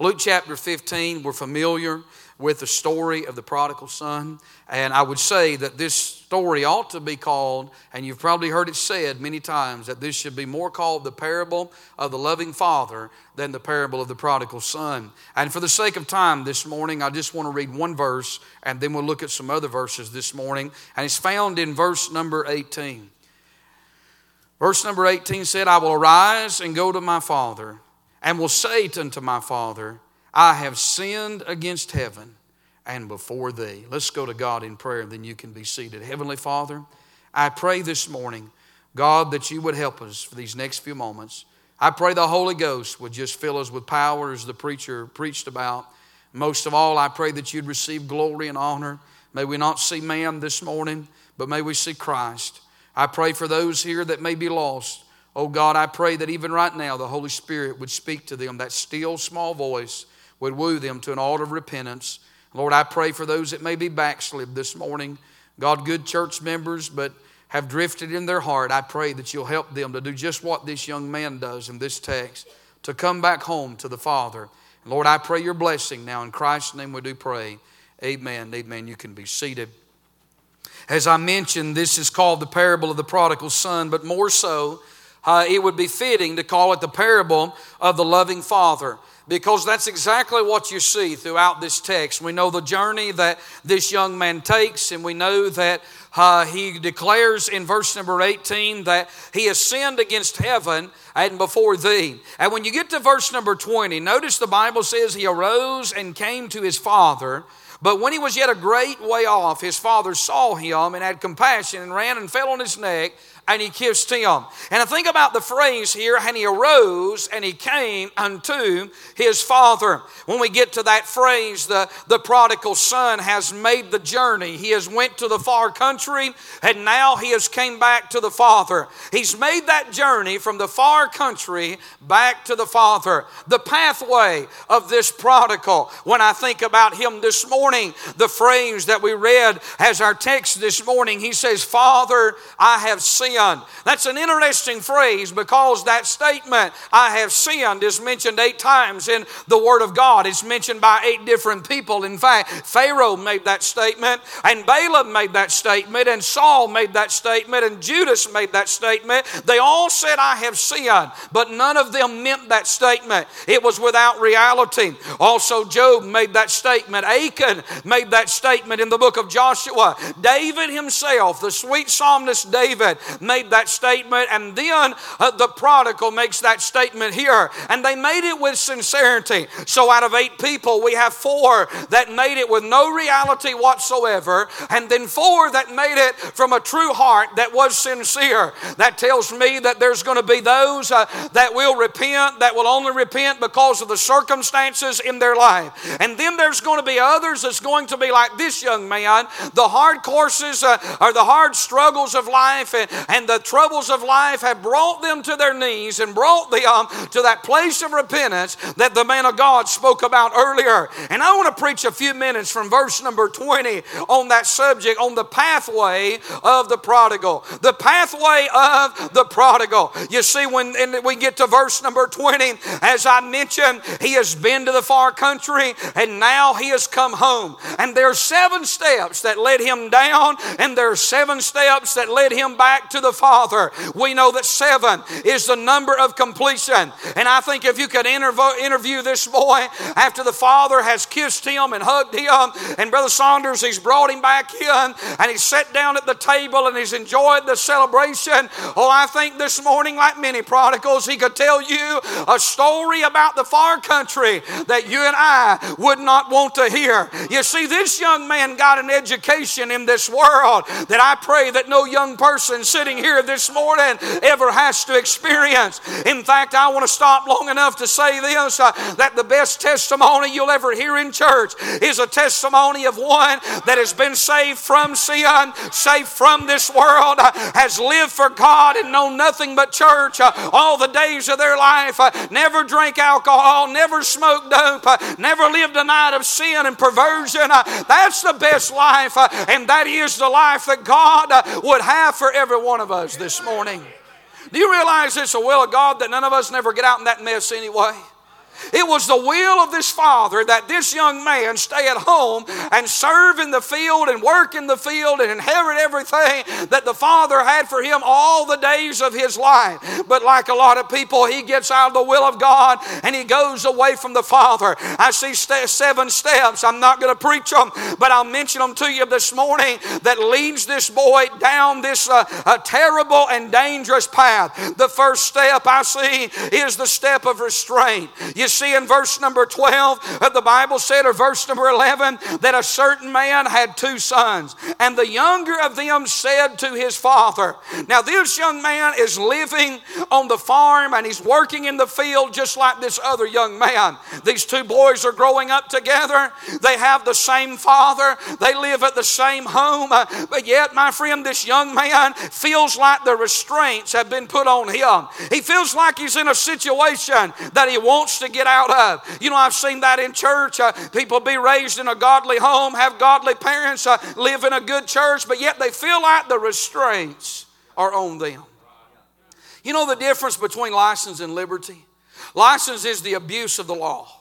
Luke chapter 15, we're familiar with the story of the prodigal son. And I would say that this story ought to be called, and you've probably heard it said many times, that this should be more called the parable of the loving father than the parable of the prodigal son. And for the sake of time this morning, I just want to read one verse, and then we'll look at some other verses this morning. And it's found in verse number 18. Verse number 18 said, I will arise and go to my father, and will say unto my father, I have sinned against heaven and before thee. Let's go to God in prayer, and then you can be seated. Heavenly Father, I pray this morning, God, that you would help us for these next few moments. I pray the Holy Ghost would just fill us with power as the preacher preached about. Most of all, I pray that you'd receive glory and honor. May we not see man this morning, but may we see Christ. I pray for those here that may be lost. Oh God, I pray that even right now the Holy Spirit would speak to them, that still small voice would woo them to an altar of repentance. Lord, I pray for those that may be backslid this morning. God, good church members, but have drifted in their heart. I pray that you'll help them to do just what this young man does in this text to come back home to the Father. Lord, I pray your blessing now. In Christ's name we do pray. Amen. Amen. You can be seated. As I mentioned, this is called the parable of the prodigal son, but more so, uh, it would be fitting to call it the parable of the loving father because that's exactly what you see throughout this text. We know the journey that this young man takes, and we know that uh, he declares in verse number 18 that he has sinned against heaven and before thee. And when you get to verse number 20, notice the Bible says he arose and came to his father. But when he was yet a great way off, his father saw him and had compassion and ran and fell on his neck and he kissed him. And I think about the phrase here, and he arose and he came unto his father. When we get to that phrase, the, the prodigal son has made the journey. He has went to the far country and now he has came back to the father. He's made that journey from the far country back to the father. The pathway of this prodigal, when I think about him this morning, the phrase that we read as our text this morning, he says, Father, I have sinned That's an interesting phrase because that statement, I have sinned, is mentioned eight times in the Word of God. It's mentioned by eight different people. In fact, Pharaoh made that statement, and Balaam made that statement, and Saul made that statement, and Judas made that statement. They all said, I have sinned, but none of them meant that statement. It was without reality. Also, Job made that statement. Achan made that statement in the book of Joshua. David himself, the sweet psalmist David, made that statement, and then uh, the prodigal makes that statement here. And they made it with sincerity. So out of eight people, we have four that made it with no reality whatsoever, and then four that made it from a true heart that was sincere. That tells me that there's going to be those uh, that will repent, that will only repent because of the circumstances in their life. And then there's going to be others that's going to be like this young man, the hard courses uh, or the hard struggles of life and, and the troubles of life have brought them to their knees and brought them um, to that place of repentance that the man of God spoke about earlier. And I want to preach a few minutes from verse number 20 on that subject, on the pathway of the prodigal. The pathway of the prodigal. You see, when we get to verse number 20, as I mentioned, he has been to the far country and now he has come home. And there are seven steps that led him down, and there are seven steps that led him back to the the Father. We know that seven is the number of completion. And I think if you could interview this boy after the Father has kissed him and hugged him, and Brother Saunders, he's brought him back in and he's sat down at the table and he's enjoyed the celebration. Oh, I think this morning, like many prodigals, he could tell you a story about the far country that you and I would not want to hear. You see, this young man got an education in this world that I pray that no young person sitting here this morning ever has to experience. In fact, I want to stop long enough to say this uh, that the best testimony you'll ever hear in church is a testimony of one that has been saved from sin, saved from this world, uh, has lived for God and known nothing but church uh, all the days of their life, uh, never drank alcohol, never smoked dope, uh, never lived a night of sin and perversion. Uh, that's the best life, and that is the life that God would have for every one of us this morning. Do you realize it's a will of God that none of us never get out in that mess anyway? It was the will of this father that this young man stay at home and serve in the field and work in the field and inherit everything that the father had for him all the days of his life. But like a lot of people, he gets out of the will of God and he goes away from the father. I see st- seven steps. I'm not going to preach them, but I'll mention them to you this morning that leads this boy down this uh, terrible and dangerous path. The first step I see is the step of restraint. You see in verse number 12, uh, the Bible said, or verse number 11, that a certain man had two sons, and the younger of them said to his father, Now this young man is living on the farm and he's working in the field just like this other young man. These two boys are growing up together. They have the same father, they live at the same home, but yet, my friend, this young man feels like the restraints have been put on him. He feels like he's in a situation that he wants to get out of. You know, I've seen that in church. Uh, people be raised in a godly home, have godly parents, uh, live in a good church, but yet they feel like the restraints are on them. You know the difference between license and liberty? License is the abuse of the law.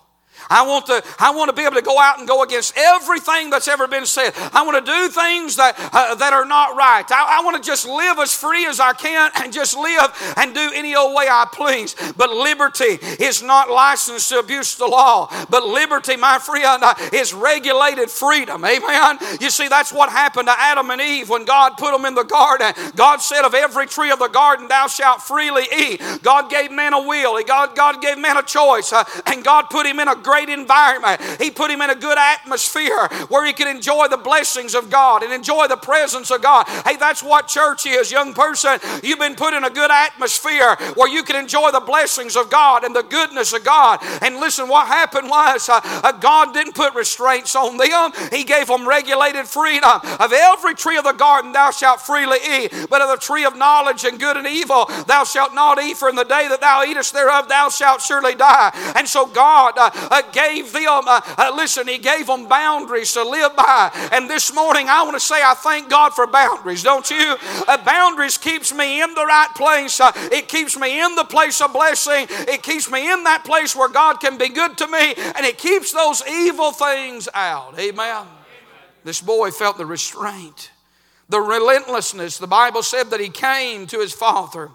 I want to, I want to be able to go out and go against everything that's ever been said. I want to do things that, uh, that are not right. I, I want to just live as free as I can and just live and do any old way I please. But liberty is not licensed to abuse the law. But liberty, my friend, uh, is regulated freedom. Amen. You see, that's what happened to Adam and Eve when God put them in the garden. God said, Of every tree of the garden thou shalt freely eat. God gave man a will. God, God gave man a choice. Uh, and God put him in a great environment. He put him in a good atmosphere where he could enjoy the blessings of God and enjoy the presence of God. Hey, that's what church is, young person. You've been put in a good atmosphere where you can enjoy the blessings of God and the goodness of God. And listen, what happened was uh, uh, God didn't put restraints on them, He gave them regulated freedom. Of every tree of the garden thou shalt freely eat, but of the tree of knowledge and good and evil thou shalt not eat, for in the day that thou eatest thereof thou shalt surely die. And so God uh, gave them, uh, uh, listen, He gave them boundaries to live by. And this morning, I want to say I thank God for boundaries, don't you? Uh, boundaries keeps me in the right place. It keeps me in the place of blessing. It keeps me in that place where God can be good to me, and it keeps those evil things out. Amen. This boy felt the restraint, the relentlessness. The Bible said that he came to his father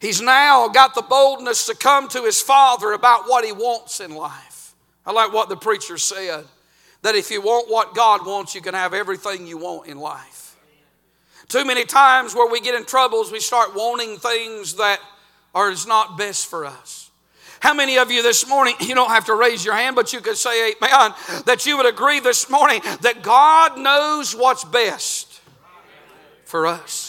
He's now got the boldness to come to his father about what he wants in life. I like what the preacher said that if you want what God wants, you can have everything you want in life. Too many times where we get in troubles, we start wanting things that are is not best for us. How many of you this morning, you don't have to raise your hand, but you could say, Amen, that you would agree this morning that God knows what's best for us.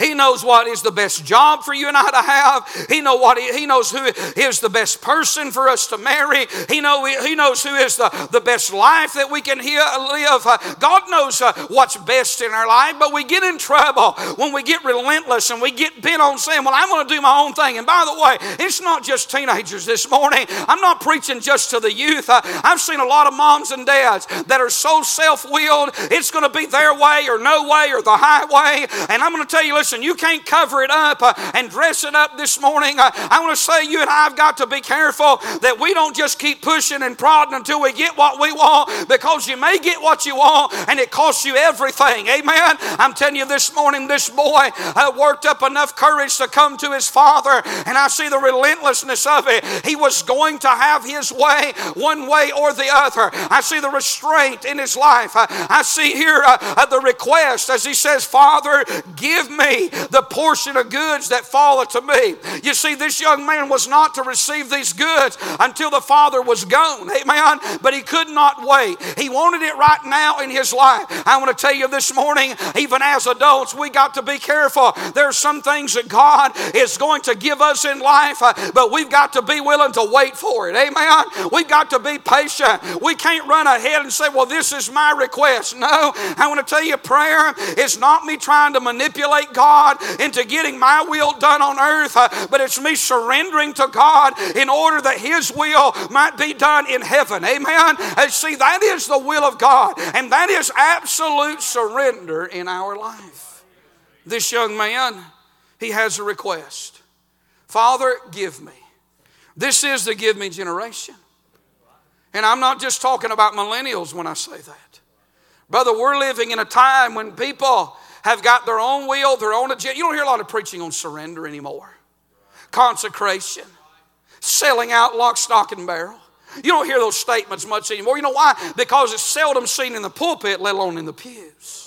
He knows what is the best job for you and I to have. He, know what he, he knows who is the best person for us to marry. He, know, he knows who is the, the best life that we can hear, live. Uh, God knows uh, what's best in our life, but we get in trouble when we get relentless and we get bent on saying, Well, I'm going to do my own thing. And by the way, it's not just teenagers this morning. I'm not preaching just to the youth. Uh, I've seen a lot of moms and dads that are so self willed, it's going to be their way or no way or the highway. And I'm going to tell you, listen, Listen, you can't cover it up uh, and dress it up this morning. Uh, I want to say you and I have got to be careful that we don't just keep pushing and prodding until we get what we want because you may get what you want and it costs you everything. Amen. I'm telling you this morning, this boy uh, worked up enough courage to come to his father, and I see the relentlessness of it. He was going to have his way, one way or the other. I see the restraint in his life. Uh, I see here uh, uh, the request as he says, Father, give me the portion of goods that falleth to me. You see, this young man was not to receive these goods until the father was gone. Amen. But he could not wait. He wanted it right now in his life. I want to tell you this morning, even as adults, we got to be careful. There are some things that God is going to give us in life, uh, but we've got to be willing to wait for it. Amen. We've got to be patient. We can't run ahead and say, well, this is my request. No, I want to tell you, prayer is not me trying to manipulate God. God into getting my will done on earth, uh, but it's me surrendering to God in order that His will might be done in heaven. Amen. And see, that is the will of God, and that is absolute surrender in our life. This young man, he has a request Father, give me. This is the give me generation. And I'm not just talking about millennials when I say that. Brother, we're living in a time when people have got their own will, their own agenda. You don't hear a lot of preaching on surrender anymore. Consecration, selling out lock, stock, and barrel. You don't hear those statements much anymore. You know why? Because it's seldom seen in the pulpit, let alone in the pews.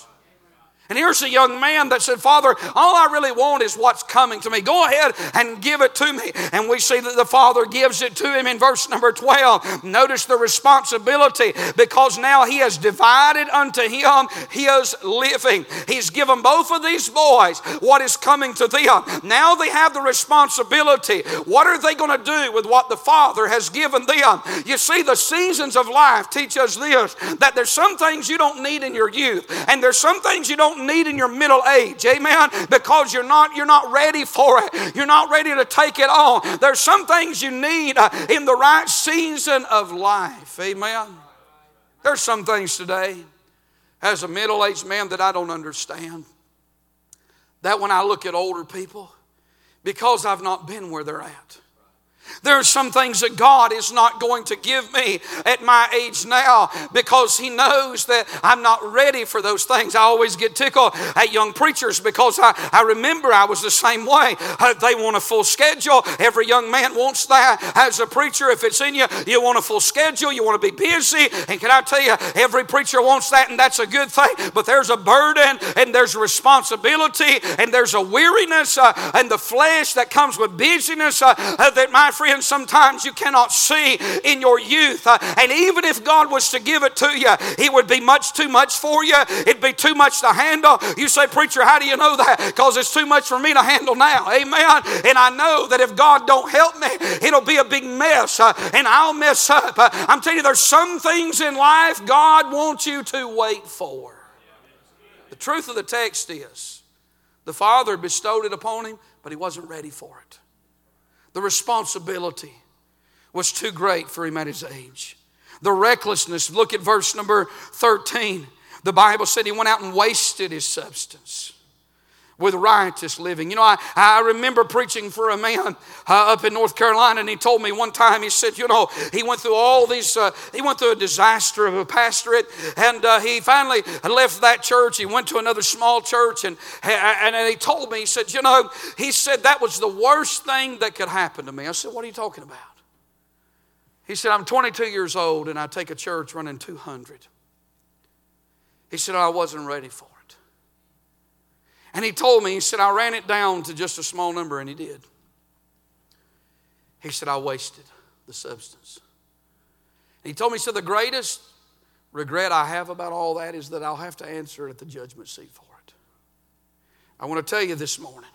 And here's a young man that said, Father, all I really want is what's coming to me. Go ahead and give it to me. And we see that the Father gives it to him in verse number 12. Notice the responsibility because now he has divided unto him his living. He's given both of these boys what is coming to them. Now they have the responsibility. What are they going to do with what the Father has given them? You see, the seasons of life teach us this that there's some things you don't need in your youth, and there's some things you don't don't need in your middle age. Amen. Because you're not you're not ready for it. You're not ready to take it on. There's some things you need uh, in the right season of life. Amen. There's some things today as a middle-aged man that I don't understand. That when I look at older people because I've not been where they're at. There are some things that God is not going to give me at my age now because He knows that I'm not ready for those things. I always get tickled at young preachers because I, I remember I was the same way. Uh, they want a full schedule. Every young man wants that. As a preacher, if it's in you, you want a full schedule, you want to be busy. And can I tell you, every preacher wants that, and that's a good thing. But there's a burden, and there's responsibility, and there's a weariness, uh, and the flesh that comes with busyness uh, uh that my sometimes you cannot see in your youth. Uh, and even if God was to give it to you, it would be much too much for you. It'd be too much to handle. You say, Preacher, how do you know that? Because it's too much for me to handle now. Amen. And I know that if God don't help me, it'll be a big mess uh, and I'll mess up. Uh, I'm telling you, there's some things in life God wants you to wait for. The truth of the text is the Father bestowed it upon him, but he wasn't ready for it. The responsibility was too great for him at his age. The recklessness, look at verse number 13. The Bible said he went out and wasted his substance with riotous living. You know, I, I remember preaching for a man uh, up in North Carolina, and he told me one time, he said, you know, he went through all these, uh, he went through a disaster of a pastorate, and uh, he finally left that church. He went to another small church, and, and, and he told me, he said, you know, he said that was the worst thing that could happen to me. I said, what are you talking about? He said, I'm 22 years old, and I take a church running 200. He said, I wasn't ready for it. And he told me, he said, I ran it down to just a small number, and he did. He said, I wasted the substance. And he told me, said, the greatest regret I have about all that is that I'll have to answer at the judgment seat for it. I want to tell you this morning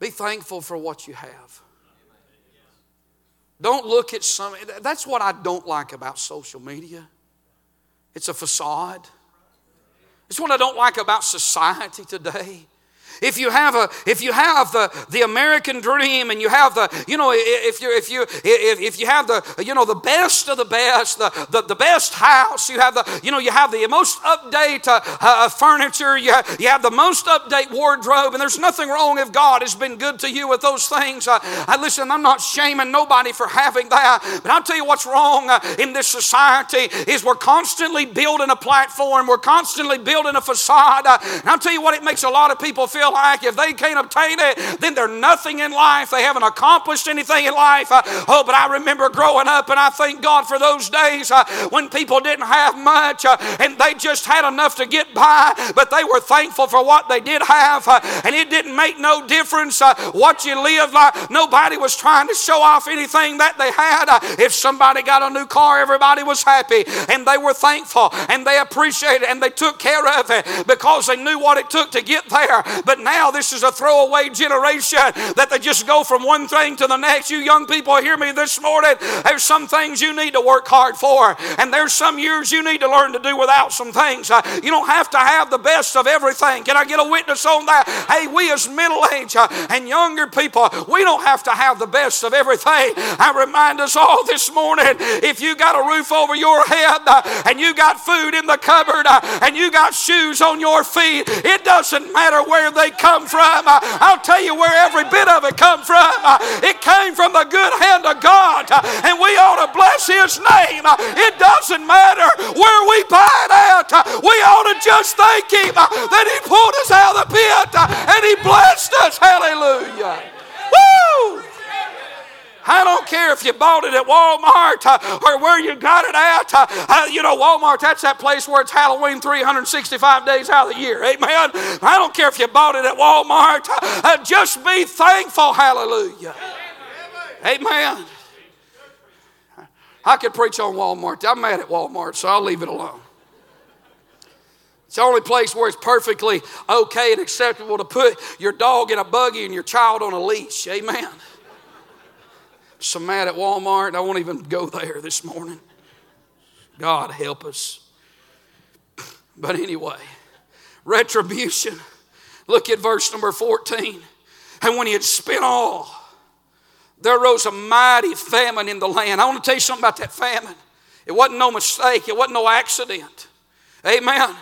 be thankful for what you have. Don't look at some, that's what I don't like about social media. It's a facade. It's what I don't like about society today. If you have a, if you have the, the American dream and you have the, you know, if you if you if, if you have the, you know, the best of the best, the, the, the best house, you have the, you know, you have the most update uh, uh, furniture, you have, you have the most update wardrobe, and there's nothing wrong if God has been good to you with those things. Uh, I listen, I'm not shaming nobody for having that, but I'll tell you what's wrong uh, in this society is we're constantly building a platform, we're constantly building a facade, uh, and I'll tell you what it makes a lot of people feel like if they can't obtain it, then they're nothing in life. They haven't accomplished anything in life. Uh, oh, but I remember growing up, and I thank God for those days uh, when people didn't have much uh, and they just had enough to get by, but they were thankful for what they did have, and it didn't make no difference what you lived like. Nobody was trying to show off anything that they had. If somebody got a new car, everybody was happy, and they were thankful, and they appreciated, and they took care of it because they knew what it took to get there. But now this is a throwaway generation that they just go from one thing to the next. You young people hear me this morning. There's some things you need to work hard for, and there's some years you need to learn to do without some things. Uh, you don't have to have the best of everything. Can I get a witness on that? Hey, we as middle age uh, and younger people, we don't have to have the best of everything. I remind us all this morning if you got a roof over your head uh, and you got food in the cupboard and you got shoes on your feet, it doesn't matter where they they come from. Uh, I'll tell you where every bit of it come from. Uh, it came from the good hand of God, uh, and we ought to bless His name. It doesn't matter where we buy it at. We ought to just thank Him that He pulled us out of the pit and He blessed us. Hallelujah. Woo! I don't care if you bought it at Walmart uh, or where you got it at. Uh, you know, Walmart, that's that place where it's Halloween 365 days out of the year. Amen. I don't care if you bought it at Walmart. Uh, just be thankful. Hallelujah. Amen. I could preach on Walmart. I'm mad at Walmart, so I'll leave it alone. It's the only place where it's perfectly okay and acceptable to put your dog in a buggy and your child on a leash. Amen so mad at Walmart, I won't even go there this morning. God help us. But anyway, retribution. Look at verse number 14. And when he had spent all, there arose a mighty famine in the land. I want to tell you something about that famine. It wasn't no mistake, it wasn't no accident. Amen.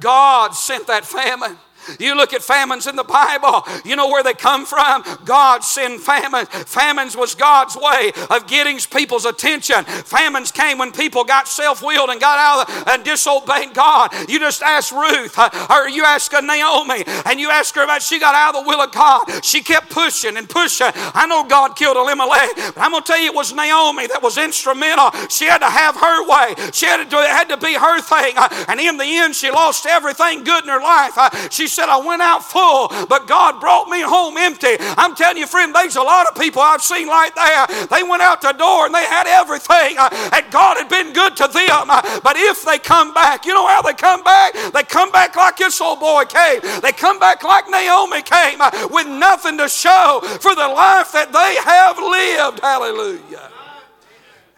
God sent that famine. You look at famines in the Bible, you know where they come from? God sent famines. Famines was God's way of getting people's attention. Famines came when people got self willed and got out of, and disobeyed God. You just ask Ruth, uh, or you ask Naomi, and you ask her about she got out of the will of God. She kept pushing and pushing. I know God killed Elimelech, but I'm going to tell you it was Naomi that was instrumental. She had to have her way, she had to, do, it had to be her thing. Uh, and in the end, she lost everything good in her life. Uh, she said, I went out full, but God brought me home empty. I'm telling you, friend, there's a lot of people I've seen like that. They went out the door and they had everything, uh, and God had been good to them. Uh, but if they come back, you know how they come back? They come back like this old boy came. They come back like Naomi came uh, with nothing to show for the life that they have lived. Hallelujah.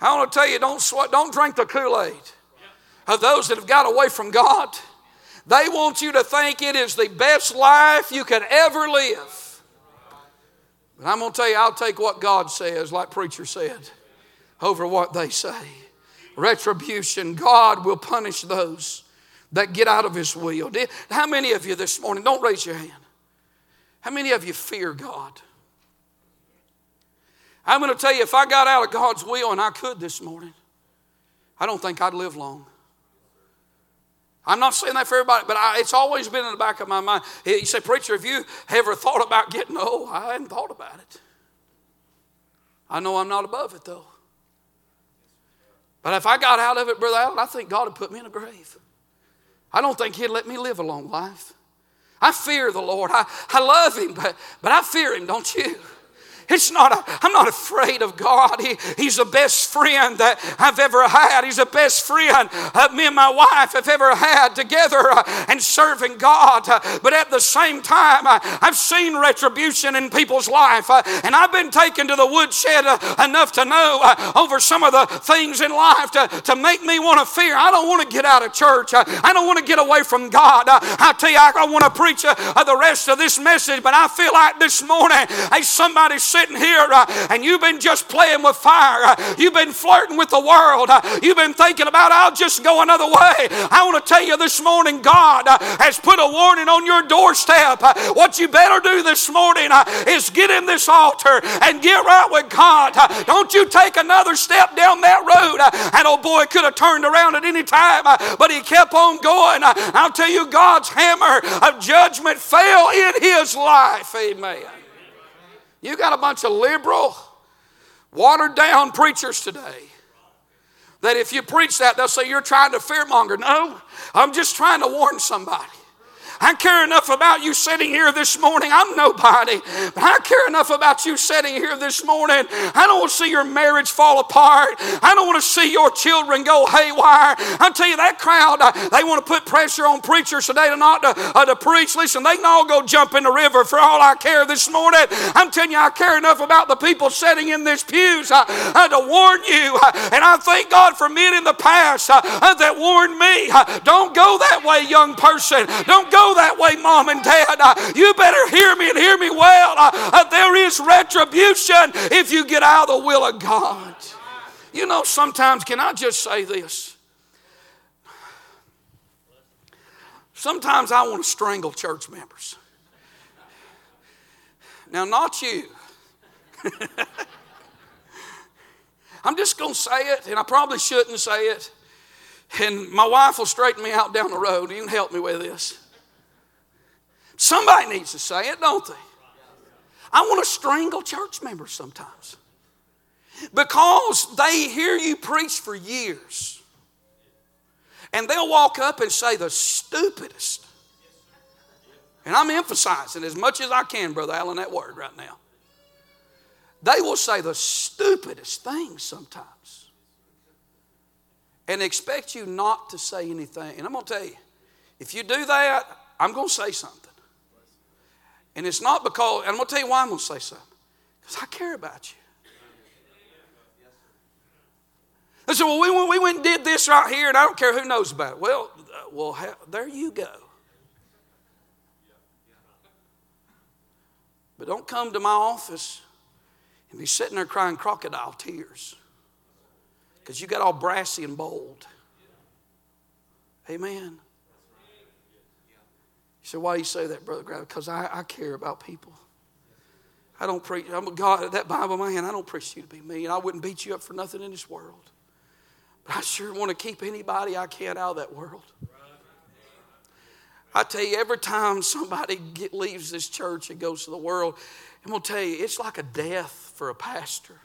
I want to tell you, don't, sweat, don't drink the Kool Aid of those that have got away from God. They want you to think it is the best life you could ever live. But I'm going to tell you, I'll take what God says, like preacher said, over what they say. Retribution, God will punish those that get out of His will. How many of you this morning, don't raise your hand, how many of you fear God? I'm going to tell you, if I got out of God's will and I could this morning, I don't think I'd live long. I'm not saying that for everybody, but I, it's always been in the back of my mind. You say, Preacher, have you ever thought about getting old? I hadn't thought about it. I know I'm not above it, though. But if I got out of it, Brother Allen, I think God would put me in a grave. I don't think He'd let me live a long life. I fear the Lord. I, I love Him, but, but I fear Him, don't you? It's not, a, I'm not afraid of God. He, he's the best friend that I've ever had. He's the best friend uh, me and my wife have ever had together uh, and serving God. Uh, but at the same time, I've seen retribution in people's life. Uh, and I've been taken to the woodshed enough to know over some of the things in life to, to make me want to fear. I don't want to get out of church. I don't want to get away from God. I tell you, I, I want to preach the rest of this message, but I feel like this morning, hey, somebody said, sitting here uh, and you've been just playing with fire, uh, you've been flirting with the world, uh, you've been thinking about, I'll just go another way. I want to tell you this morning, God uh, has put a warning on your doorstep. Uh, what you better do this morning uh, is get in this altar and get right with God. Don't you take another step down that road. And oh boy, could have turned around at any time, but he kept on going. I'll tell you, God's hammer of judgment fell in his life. Amen. You got a bunch of liberal, watered down preachers today that if you preach that, they'll say you're trying to fearmonger. No, I'm just trying to warn somebody. I care enough about you sitting here this morning. I'm nobody, but I care enough about you sitting here this morning. I don't want to see your marriage fall apart. I don't want to see your children go haywire. I'll tell you, that crowd, uh, they want to put pressure on preachers today to not to, uh, to preach. Listen, they can all go jump in the river for all I care this morning. I'm telling you, I care enough about the people sitting in this pews uh, uh to warn you. Uh, and I thank God for men in the past uh, that warned me. don't go that way, young person. Don't go that way, mom and dad. Uh, you better hear me and hear me well. Uh, uh, there is retribution if you get out of the will of God. You know, sometimes, can I just say this? Sometimes I want to strangle church members. Now, not you. I'm just going to say it, and I probably shouldn't say it. And my wife will straighten me out down the road. You can help me with this. Somebody needs to say it, don't they? I want to strangle church members sometimes because they hear you preach for years and they'll walk up and say the stupidest. And I'm emphasizing as much as I can, Brother Allen, that word right now. They will say the stupidest things sometimes and expect you not to say anything. And I'm going to tell you, if you do that, I'm going to say something. And it's not because, and I'm going to tell you why I'm going to say something. Because I care about you. They said, well, we went, we went and did this right here, and I don't care who knows about it. Well, uh, well, there you go. But don't come to my office and be sitting there crying crocodile tears because you got all brassy and bold. Amen. Say, why do you say that, Brother Grab? Because I, I care about people. I don't preach, I'm a God, that Bible man, I don't preach you to be mean. I wouldn't beat you up for nothing in this world. But I sure want to keep anybody I can out of that world. I tell you, every time somebody get, leaves this church and goes to the world, I'm going to tell you, it's like a death for a pastor.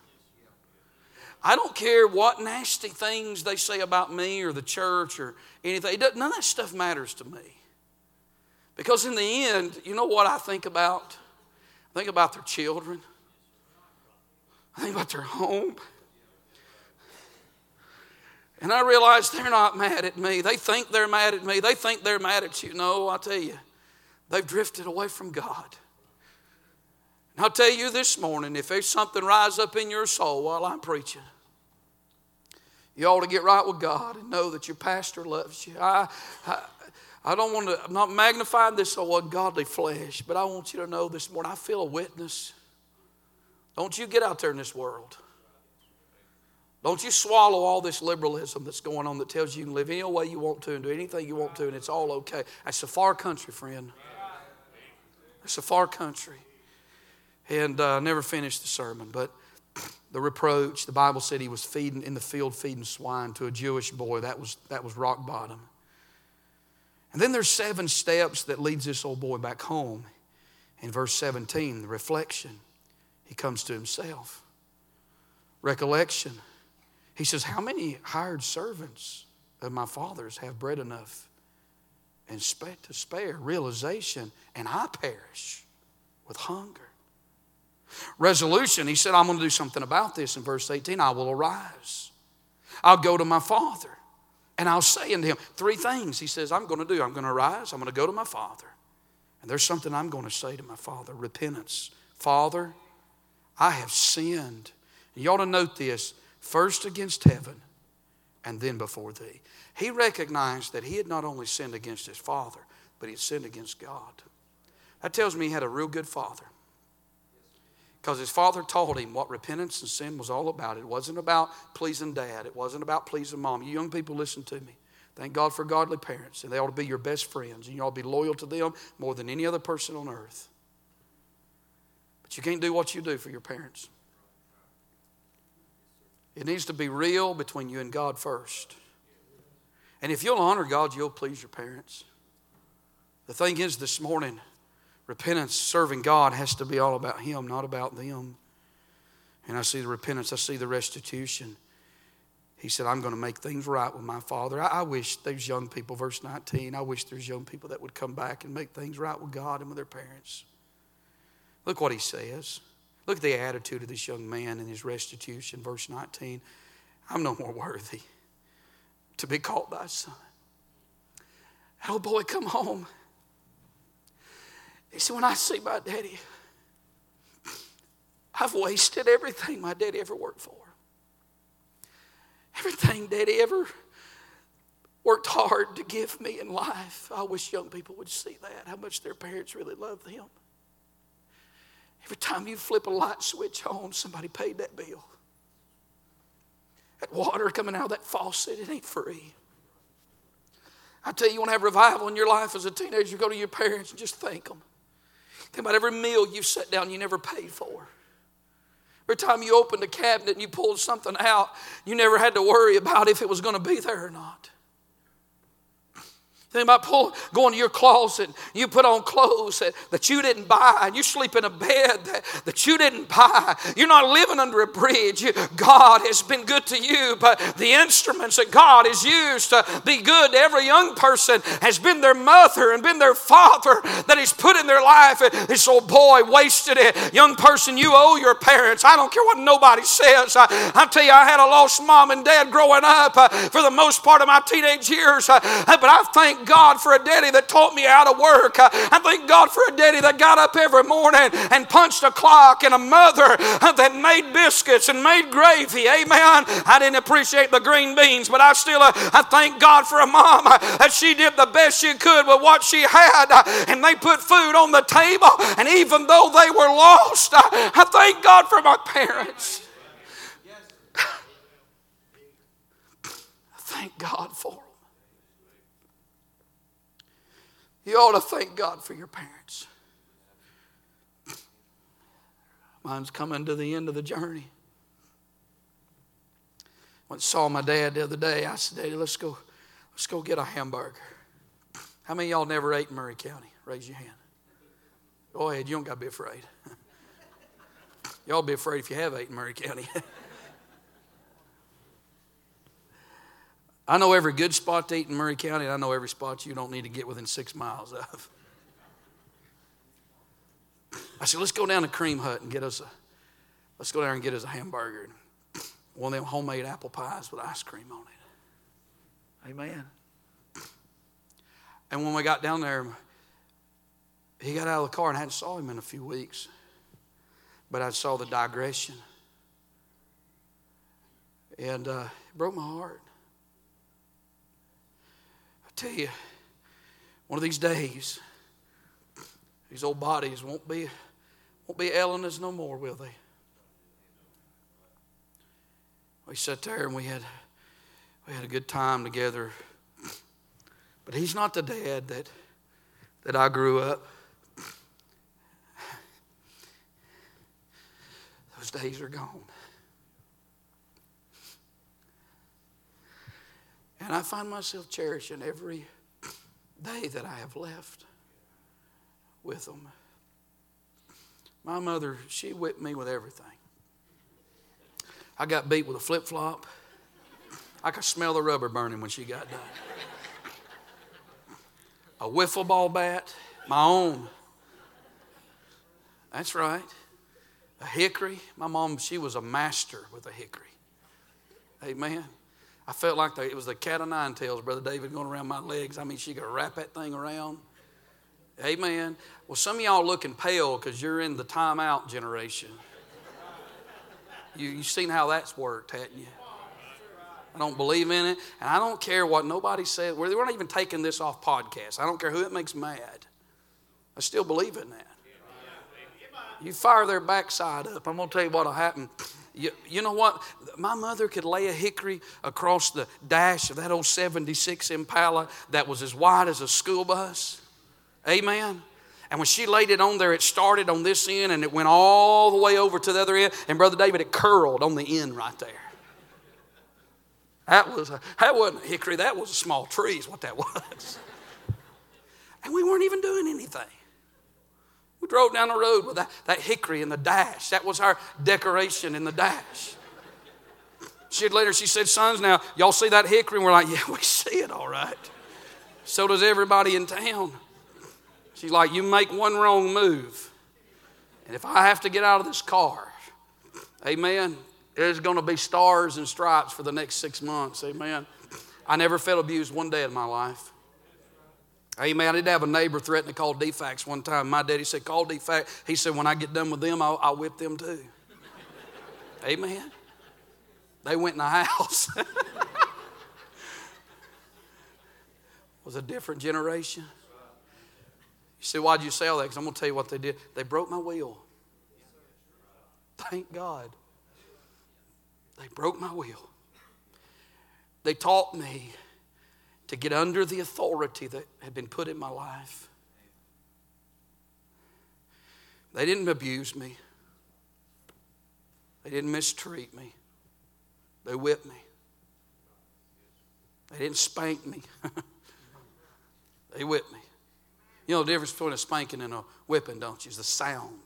I don't care what nasty things they say about me or the church or anything. none of that stuff matters to me. Because in the end, you know what I think about? I think about their children. I think about their home. And I realize they're not mad at me. They think they're mad at me. They think they're mad at you. No, I tell you, they've drifted away from God. And I'll tell you this morning if there's something rise up in your soul while I'm preaching, you ought to get right with God and know that your pastor loves you. I, I, I don't want to, I'm not magnifying this so ungodly flesh, but I want you to know this morning I feel a witness. Don't you get out there in this world. Don't you swallow all this liberalism that's going on that tells you you can live any way you want to and do anything you want to and it's all okay. That's a far country, friend. It's a far country. And uh, I never finished the sermon, but the reproach, the Bible said he was feeding in the field feeding swine to a Jewish boy. That was, that was rock bottom. And then there's seven steps that leads this old boy back home. In verse 17, the reflection, he comes to himself. Recollection, he says, How many hired servants of my father's have bread enough and to spare? Realization, and I perish with hunger. Resolution, he said, I'm going to do something about this in verse 18. I will arise. I'll go to my father and I'll say unto him three things. He says, I'm going to do. I'm going to rise. I'm going to go to my father. And there's something I'm going to say to my father repentance. Father, I have sinned. And you ought to note this first against heaven and then before thee. He recognized that he had not only sinned against his father, but he had sinned against God. That tells me he had a real good father. Because his father taught him what repentance and sin was all about. It wasn't about pleasing dad, it wasn't about pleasing mom. You young people, listen to me. Thank God for godly parents, and they ought to be your best friends, and you ought to be loyal to them more than any other person on earth. But you can't do what you do for your parents. It needs to be real between you and God first. And if you'll honor God, you'll please your parents. The thing is, this morning, repentance, serving God, has to be all about Him, not about them. And I see the repentance, I see the restitution. He said, I'm going to make things right with my father. I, I wish those young people, verse 19, I wish there's young people that would come back and make things right with God and with their parents. Look what he says. Look at the attitude of this young man in his restitution, verse 19. I'm no more worthy to be called thy son. Oh boy, come home. He said, When I see my daddy, I've wasted everything my daddy ever worked for. Everything daddy ever worked hard to give me in life. I wish young people would see that, how much their parents really love them. Every time you flip a light switch on, somebody paid that bill. That water coming out of that faucet, it ain't free. I tell you, you want to have revival in your life as a teenager, go to your parents and just thank them. Think about every meal you sat down you never paid for. Every time you opened a cabinet and you pulled something out, you never had to worry about if it was going to be there or not. Think about going to your closet, you put on clothes that, that you didn't buy, and you sleep in a bed that, that you didn't buy. You're not living under a bridge. God has been good to you, but the instruments that God has used to be good to every young person has been their mother and been their father that He's put in their life. This old boy wasted it. Young person, you owe your parents. I don't care what nobody says. I, I tell you, I had a lost mom and dad growing up uh, for the most part of my teenage years, uh, but I God for a daddy that taught me how to work. Uh, I thank God for a daddy that got up every morning and punched a clock and a mother uh, that made biscuits and made gravy. Amen. I didn't appreciate the green beans, but I still uh, I thank God for a mom that she did the best she could with what she had uh, and they put food on the table and even though they were lost, I thank God for my parents. Thank God for them. You ought to thank God for your parents. Mine's coming to the end of the journey. Went saw my dad the other day. I said, Daddy, let's go, let's go get a hamburger. How many y'all never ate in Maury County? Raise your hand. Go ahead, you don't got to be afraid. y'all be afraid if you have ate in Maury County. I know every good spot to eat in Maury County, and I know every spot you don't need to get within six miles of. I said, let's go down to Cream Hut and get us a, let's go down and get us a hamburger. One of them homemade apple pies with ice cream on it. Amen. And when we got down there, he got out of the car and I hadn't saw him in a few weeks. But I saw the digression. And uh, it broke my heart tell you, one of these days, these old bodies won't be won't be us no more, will they? We sat there and we had we had a good time together. But he's not the dad that that I grew up. Those days are gone. And I find myself cherishing every day that I have left with them. My mother, she whipped me with everything. I got beat with a flip flop. I could smell the rubber burning when she got done. A wiffle ball bat, my own. That's right. A hickory. My mom, she was a master with a hickory. Amen. I felt like the, it was the cat of nine tails, Brother David, going around my legs. I mean, she could wrap that thing around. Amen. Well, some of y'all looking pale because you're in the timeout generation. You, you've seen how that's worked, haven't you? I don't believe in it, and I don't care what nobody says. We're not even taking this off podcast. I don't care who it makes mad. I still believe in that. You fire their backside up. I'm going to tell you what'll happen. You, you know what? My mother could lay a hickory across the dash of that old 76 Impala that was as wide as a school bus. Amen. And when she laid it on there, it started on this end and it went all the way over to the other end. And Brother David, it curled on the end right there. That was a, that wasn't a hickory, that was a small tree, is what that was. And we weren't even doing anything. We drove down the road with that, that hickory in the dash. That was our decoration in the dash. She later she said, Sons, now y'all see that hickory? And we're like, Yeah, we see it all right. So does everybody in town. She's like, You make one wrong move. And if I have to get out of this car, amen, there's going to be stars and stripes for the next six months. Amen. I never felt abused one day in my life. Amen. I did have a neighbor threaten to call DFACS one time. My daddy said, Call DFACS. He said, When I get done with them, I'll, I'll whip them too. Amen. They went in the house. was a different generation. You say, Why'd you sell that? Because I'm going to tell you what they did. They broke my wheel. Thank God. They broke my wheel. They taught me to get under the authority that had been put in my life. They didn't abuse me. They didn't mistreat me. They whipped me. They didn't spank me. they whipped me. You know the difference between a spanking and a whipping, don't you? Is the sound.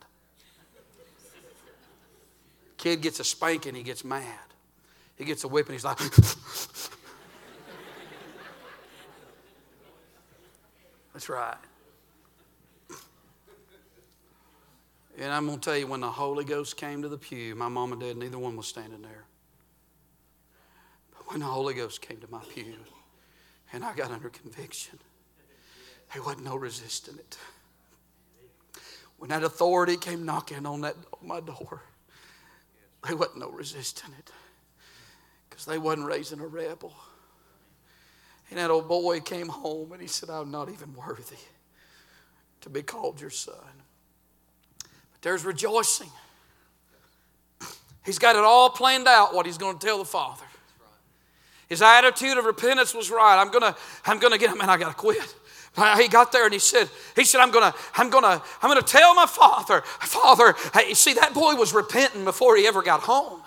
Kid gets a spanking, he gets mad. He gets a whipping, he's like, That's right. And I'm going to tell you, when the Holy Ghost came to the pew, my mom and dad, neither one was standing there. But when the Holy Ghost came to my pew and I got under conviction, there wasn't no resisting it. When that authority came knocking on that my door, there wasn't no resisting it. Because they wasn't raising a rebel. And that old boy came home and he said, I'm not even worthy to be called your son. But there's rejoicing. He's got it all planned out what he's going to tell the Father. His attitude of repentance was right. I'm gonna, I'm gonna get him, and I gotta quit. He got there and he said, he said, I'm gonna, I'm gonna, I'm gonna tell my father, Father, hey, see, that boy was repenting before he ever got home.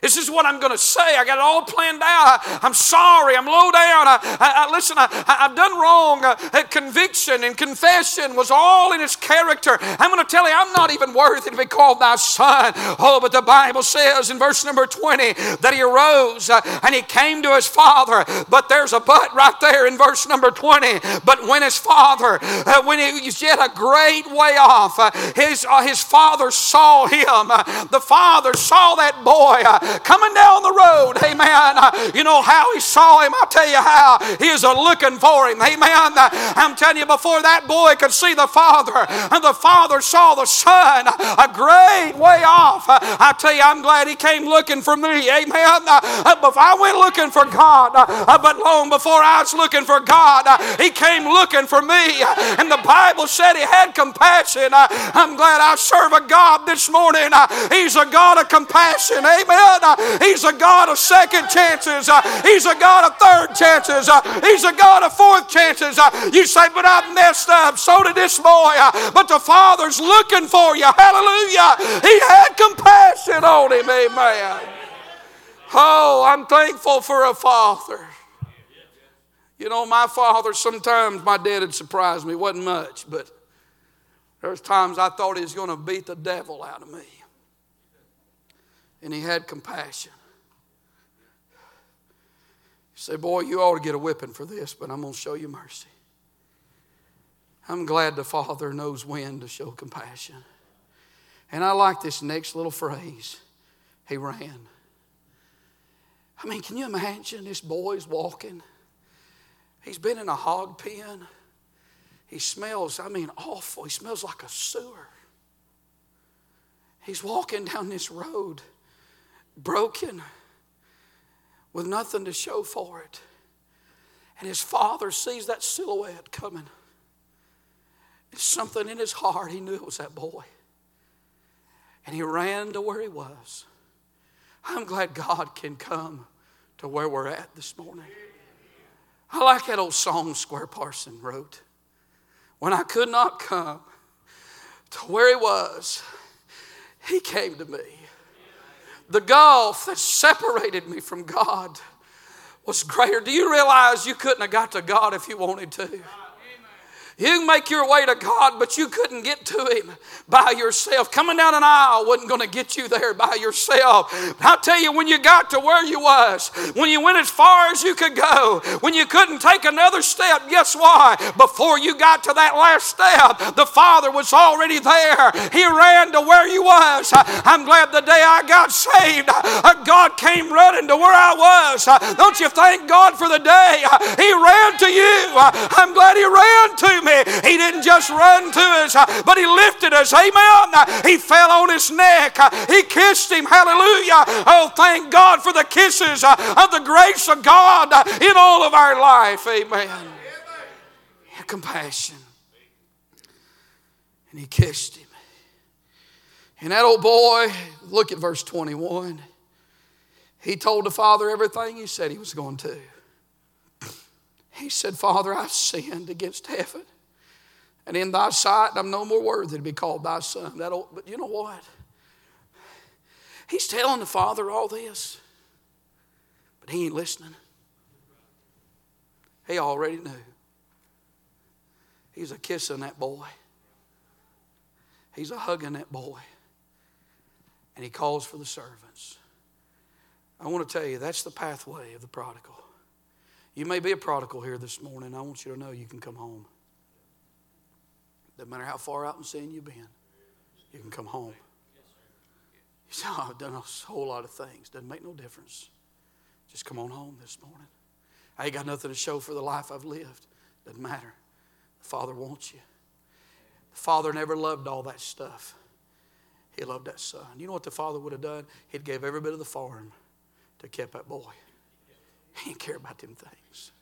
This is what I'm going to say. I got it all planned out. I, am sorry. I'm low down. I, I, I listen, I, have done wrong. Uh, conviction and confession was all in his character. I'm going to tell you, I'm not even worthy to be called thy son. Oh, but the Bible says in verse number 20 that he arose uh, and he came to his father. But there's a but right there in verse number 20. But when his father, uh, when he was yet a great way off, uh, his, uh, his father saw him. Uh, the father saw that boy coming down the road. Amen. Uh, you know how he saw him? I'll tell you how. He was looking for him. Amen. Uh, I'm telling you, before that boy could see the Father, and the Father saw the Son a great way off. Uh, I tell you, I'm glad he came looking for me. Amen. But I went looking for God, but long before I was looking for God, he came looking for me. And the Bible said he had compassion. I'm glad I serve a God this morning. He's a God of compassion. Amen. Uh, he's a God of second chances. Uh, he's a God of third chances. Uh, he's a God of fourth chances. You say, but I messed up. So did this boy. But the Father's looking for you. Hallelujah. He had compassion on him. Amen. Oh, I'm thankful for a father. You know, my father, sometimes my dad had surprised me. It wasn't much, but there was times I thought he was going to beat the devil out of me and he had compassion. He said, Boy, you ought to get a whipping for this, but I'm going to show you mercy. I'm glad the Father knows when to show compassion. And I like this next little phrase he ran. I mean, can you imagine this boy's walking? He's been in a hog pen. He smells, I mean, awful. He smells like a sewer. He's walking down this road broken with nothing to show for it. And his father sees that silhouette coming. Something in his heart. He knew it was that boy. And he ran to where he was. I'm glad God can come to where we're at this morning. I like that old song Squire Parson wrote. When I could not come to where he was, he came to me the gulf that separated me from God was greater. Do you realize you couldn't have got to God if you wanted to? You make your way to God, but you couldn't get to Him by yourself. Coming down an aisle wasn't going to get you there by yourself. I'll tell you, when you got to where you was, when you went as far as you could go, when you couldn't take another step, guess why? Before you got to that last step, the Father was already there. He ran to where you was. I'm glad the day I got saved, uh, God came running to where I was. Don't you thank God for the day He ran to you? I'm glad He ran to me me. He didn't just run to us, uh, but He lifted us. Amen. He fell on His neck. Uh, he kissed Him. Hallelujah. Oh, thank God for the kisses uh, of the grace of God in all of our life. Amen. Compassion. And He kissed Him. And that old boy, look at verse 21. He told the father everything he said he was going to. He said, Father, I've sinned against heaven And in thy sight, I'm no more worthy to be called thy son. That but you know what? He's telling the father all this, but he ain't listening. He already knew. He's a kissing that boy. He's a hugging that boy. And he calls for the servants. I want to tell you, that's the pathway of the prodigal. You may be a prodigal here this morning. I want you to know you can come home. Doesn't matter how far out in sin you've been, you can come home. You say, oh, I've done a whole lot of things. Doesn't make no difference. Just come on home this morning. I ain't got nothing to show for the life I've lived. Doesn't matter. The Father wants you. The Father never loved all that stuff. He loved that son. You know what the Father would have done? He'd gave every bit of the farm to keep that boy. He didn't care about them things.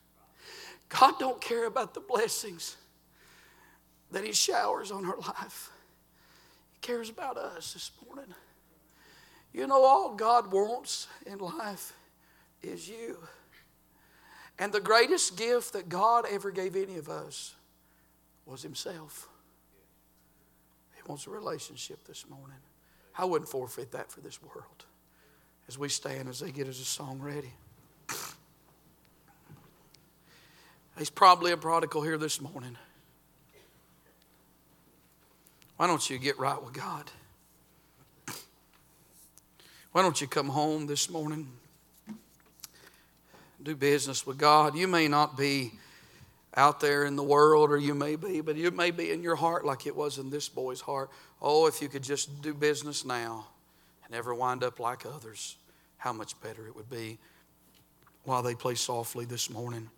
God don't care about the blessings that He showers on our life. He cares about us this morning. You know, all God wants in life is you. And the greatest gift that God ever gave any of us was Himself. He wants a relationship this morning. I wouldn't forfeit that for this world. As we stand, as they get us a song ready. He's probably a prodigal here this morning. Why don't you get right with God? Why don't you come home this morning? Do business with God. You may not be out there in the world, or you may be, but you may be in your heart like it was in this boy's heart. Oh, if you could just do business now and never wind up like others, how much better it would be while they play softly this morning.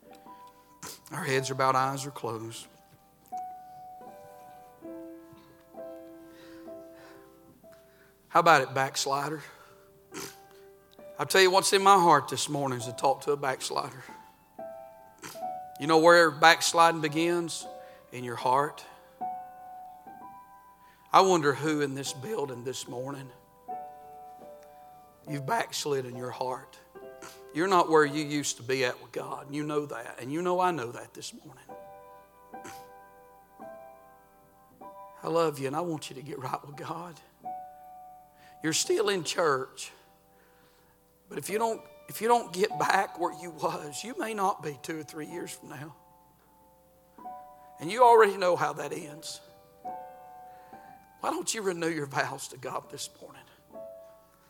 Our heads are bowed, eyes are closed. How about it, backslider? I'll tell you what's in my heart this morning is to talk to a backslider. You know where backsliding begins? In your heart. I wonder who in this building this morning you've backslid in your heart. You're not where you used to be at with God. You know that. And you know I know that this morning. I love you and I want you to get right with God. You're still in church. But if you don't if you don't get back where you was, you may not be 2 or 3 years from now. And you already know how that ends. Why don't you renew your vows to God this morning?